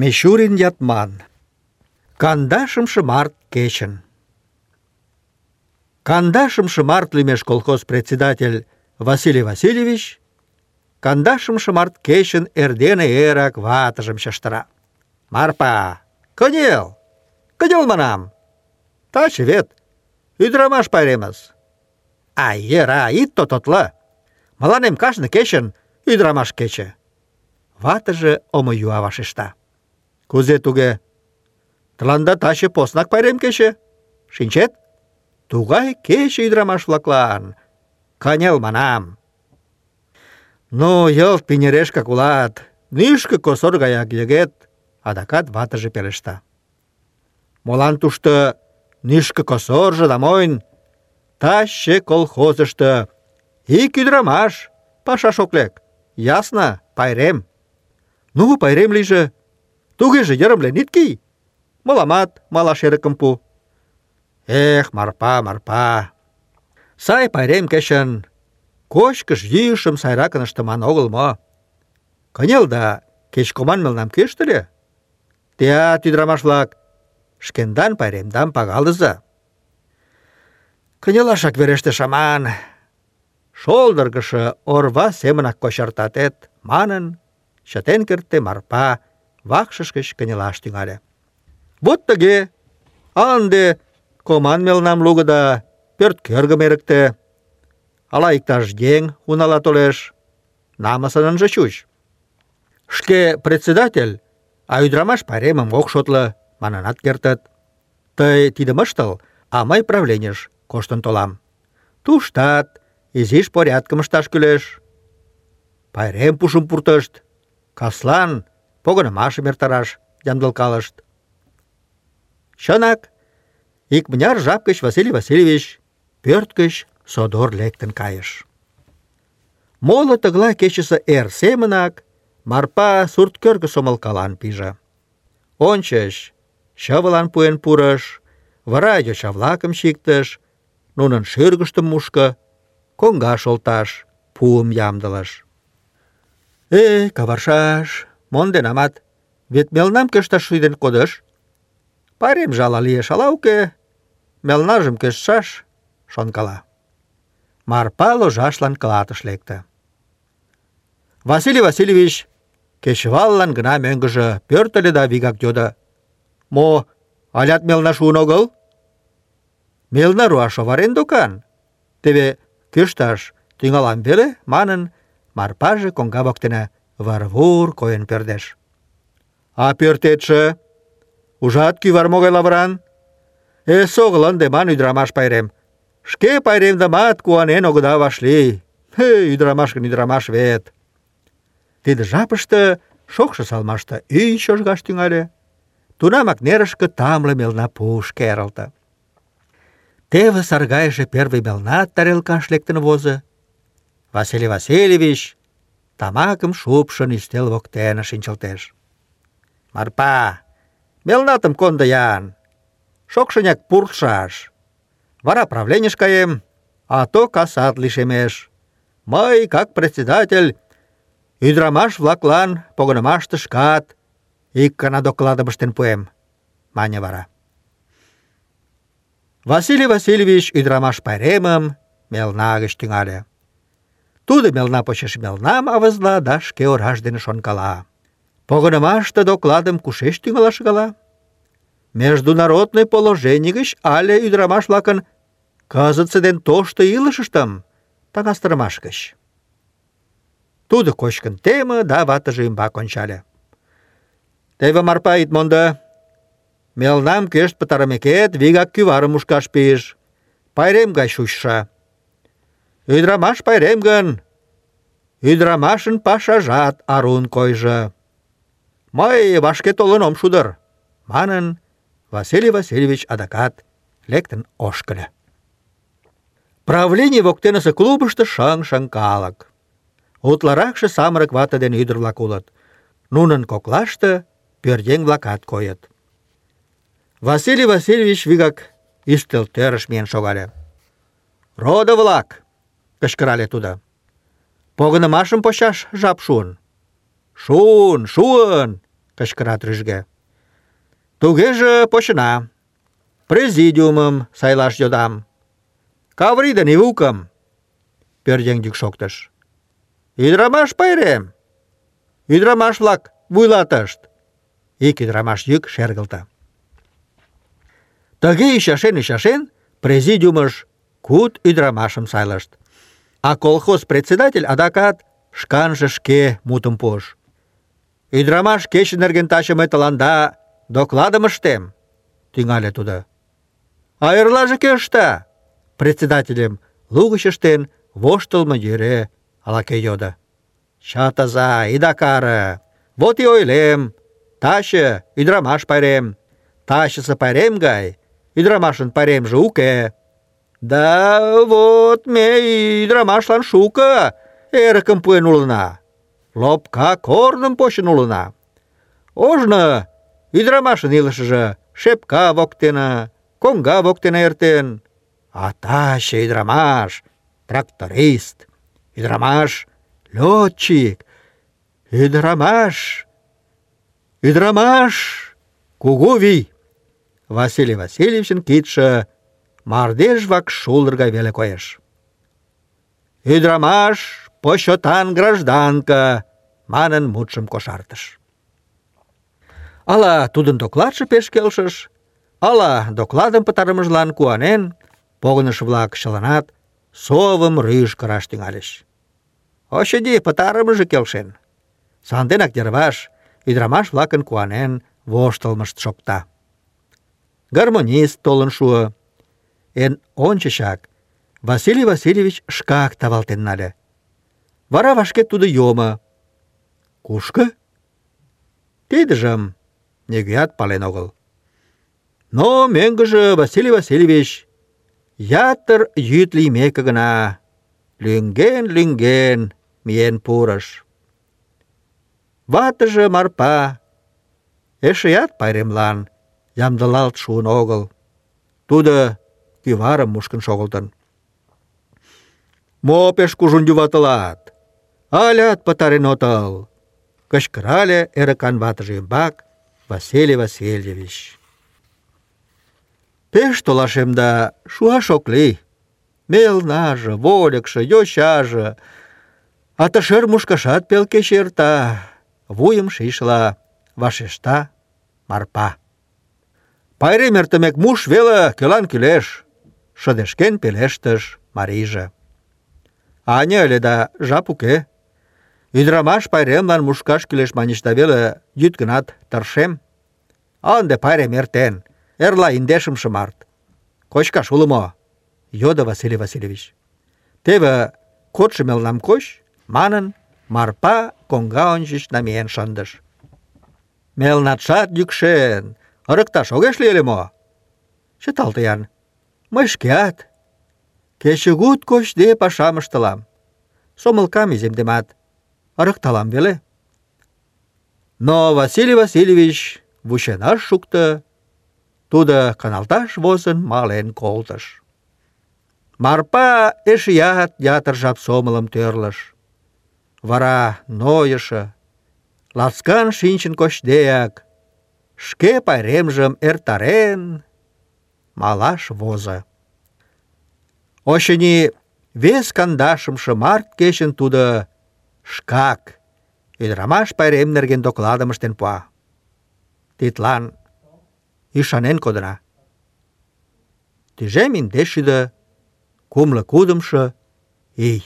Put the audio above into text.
Мишурин ятман. Кандашымшы март кечын. Кандашымшы март лимеш колхоз председатель Василий Васильевич кандашымшы март кечын эрдене эрак ватыжым чыштыра. Марпа, кынел, кынел манам. Таче вет, ӱдырамаш пайремыс. А ера, ит тототла. Мыланем кажне кечын ӱдырамаш кече. Ватыже омо юа вашешта. Кузе туге? Тыланда таче поснак пайрем кече? Шинчет? Тугай кече ӱдырамаш-влаклан. Кынел манам. Ну, йылт пинерешкак улат. Нӱшкӧ косор гаяк йыгет, адакат ватыже пелешта. Молан тушто нӱшкӧ косоржо да мойн? Таче колхозышто ик ӱдырамаш пашаш ок лек. Ясно, пайрем. Ну, пайрем лийже. Тугеже йырымлен ит кий. Мыламат малаш эрыкым пу. Эх, Марпа, Марпа. Сай пайрем кечын кочкыш йӱышым сайракын ыштыман огыл мо? Кынел да кеч команмелнам кӱштыльӧ. Теат, ӱдырамаш-влак, шкендан пайремдам пагалыза. Кынелашак вереште шаман. Шолдыргышо орва семынак кочартатет, манын, чытен кертте Марпа вакшыш гыч кынелаш тӱҥале. Вот тыге, ынде коман мелнам лугыда, пӧрт кӧргым эрыкте. Ала иктаж еҥ унала толеш, намысын ынже чуч. Шке председатель, а ӱдырамаш пайремым ок шотло, манынат кертыт. Тый тидым ыштыл, а мый правленийыш коштын толам. Туштат изиш порядкым ышташ кӱлеш. Пайрем пушым пуртышт, каслан погынымашым эртараш ямдылкалышт. Чынак, икмыняр жап гыч Василий Васильевич пӧрт гыч содор лектын кайыш. Моло тыглай кечысе эр семынак Марпа сурт кӧргӧ сомылкалан пиже. Ончыч чывылан пуэн пурыш, вара йоча-влакым чиктыш, нунын шӱргыштым мушко, коҥга шолташ пуым ямдылыш. Эй, каваршаш, монденамат, вет мелнам кӧшташ шӱден кодыш. Пайрем жала лиеш ала уке, мелнажым кӧштшаш, шонкала. Марпа ложашлан клатыш лекте. Василий Васильевич кечываллан гына мӧҥгыжӧ пӧртыльӧ да вигак йодо: «Мо, алят мелна шуын огыл?» «Мелна руаш оварен докан. Теве кӱшташ тӱҥалам веле», — манын, Марпаже коҥга воктене варвур койын пӧрдеш. «А пӧртетше? Ужат, кӱвар могай лавыран? Эсогыл ынде ман ӱдырамаш пайрем. Шке пайремдамат куанен огыда вашлий. Хе, ӱдырамаш гын ӱдырамаш вет». Тиде жапыште шокшо салмаште ӱй чожгаш тӱҥале. Тунамак нерышке тамле мелна пуш керылте. Теве саргайыше первый мелнат тарелкаш лектын возо. Василий Васильевич тамакым шупшын ӱстел воктене шинчылтеш. Марпа, мелнатым кондо-ян, шокшыняк пуртшаш. Вара правленийыш каем, а то касат лишемеш. Мый, как председатель, ӱдырамаш-влаклан погынымаште шкат ик гана докладым ыштен пуэм, мане вара. Василий Васильевич ӱдырамаш пайремым мелна гыч тӱҥале. Тудо мелна почеш мелнам авызла да шке ораж дене шонкала. Погынымаште докладым кушеч тӱҥалаш гала? Международный положений гыч але ӱдырамаш-влакын кызытсе ден тошто илышыштым таҥастарымаш гыч. Тудо кочкын теме да ватыже ӱмбак ончале. Теве Марпа ит мондо. Мелнам кӧшт пытарымекет, вигак кӱварым мушкаш пиж. Пайрем гай чучша. Ӱдырамаш пайрем гын, ӱдырамашын пашажат арун койжо. Мый вашке толын ом шудыр, манын, Василий Васильевич адакат лектын ошкыльо. Правлений воктенысе клубышто шыҥ-шыҥ калык. Утларакше самырык вате ден ӱдыр-влак улыт. Нунын коклаште пӧръеҥ-влакат койыт. Василий Васильевич вигак ӱстел тӧрыш миен шогале. «Родо-влак!» — кычкырале тудо. «Погынымашым почаш жап шуын». «Шуын, шуын!» кычкырат рӱжге. Тугеже почына. Президиумым сайлаш йодам. Каври ден Ивукым. Пӧръеҥ йӱк шоктыш. Ӱдырамаш пайрем. Ӱдырамаш-влак вуйлатышт. Ик ӱдырамаш йӱк шергылте. Тыге ӱчашен-ӱчашен, президиумыш куд ӱдырамашым сайлышт. А колхоз председатель адакат шканже шке мутым пуыш. Ӱдырамаш кече нерген таче мый тыланда докладым ыштем, тӱҥале тудо. А эрлаже кӧ ышта? Председательым лугыч ыштен, воштылмо йӧре ала-кӧ йодо. Ида. Вот и ойлем. Таче ӱдырамаш пайрем. Тачысе пайрем гай ӱдырамашын пайремже уке. Да вот ме ӱдырамашлан шуко эрыкым пуэн улына. Лопка корным почын улына. Ожно ӱдырамашын илышыже шепка воктене, коҥга воктене эртен. А таче ӱдырамаш — тракторист, ӱдырамаш — лётчик, ӱдырамаш, ӱдырамаш — кугу вий. Василий Васильевичын кидше мардеж вакш шулдыр гай веле коеш. Ӱдырамаш — почетан гражданка, манын мутшым кошартыш. Ала тудын докладше пеш келшыш, ала докладым пытарымыжлан куанен, погыныш-влак чыланат совым рӱж кыраш тӱҥальыч. Очыди, пытарымыже келшен. Санденак йырваш ӱдырамаш-влакын куанен воштылмышт шокта. Гармонист толын шуо. Эн ончычак Василий Васильевич шкак тавалтен нале. Вара вашке тудо йомо. Кушко? Тидыжым нигӧат пален огыл. Но мӧҥгыжӧ Василий Васильевич ятыр йӱд лиймеке гына лӱҥген-лӱҥген миен пурыш. Ватыже Марпа эшеат пайремлан ямдылалт шуын огыл. Тудо кӱварым мушкын шогылтын. «Мо пеш кужун юватылат? Алят пытарен отыл!» — кычкырале эрыкан ватыже ӱмбак Василий Васильевич. «Пеш толашем да шуаш ок лий. Мелнаже, вольыкшо, йочаже, а тышер мушкашат пел кече эрта», — вуйым шийшла вашешта Марпа. Пайрем эртымек муш веле кӧлан кӱлеш, шыдешкен пелештыш марийже. Аня ыле да жап уке. Ӱдырамаш пайремлан мушкаш кӱлеш маньычда веле йӱд гынат тыршем. А ынде пайрем эртен, эрла индешымше март. Кочкаш уло мо? йодо Василий Васильевич. Теве кодшо мелнам коч, манын, Марпа коҥга ончыч намиен шындыш. Мелнатшат йӱкшен, ырыкташ огеш лий ыле мо? Чыталте-ян. Мый шкеат кечыгут кочде пашам ыштылам. Сомылкам иземдемат, ырыкталам веле. Но Василий Васильевич вучен ыш шукто, тудо каналташ возын мален колтыш. Марпа эшеат ятыр жап сомылым тӧрлыш. Вара нойышо, ласкан шинчын кочдеак, шке пайремжым эртарен, малаш возо. Очыни, вес кандашымше март кечын тудо шкак ӱдырамаш пайрем нерген докладым ыштен пуа. Тидлан ӱшанен кодына. Тӱжем индеш шӱдӧ кумло кудымшо ий.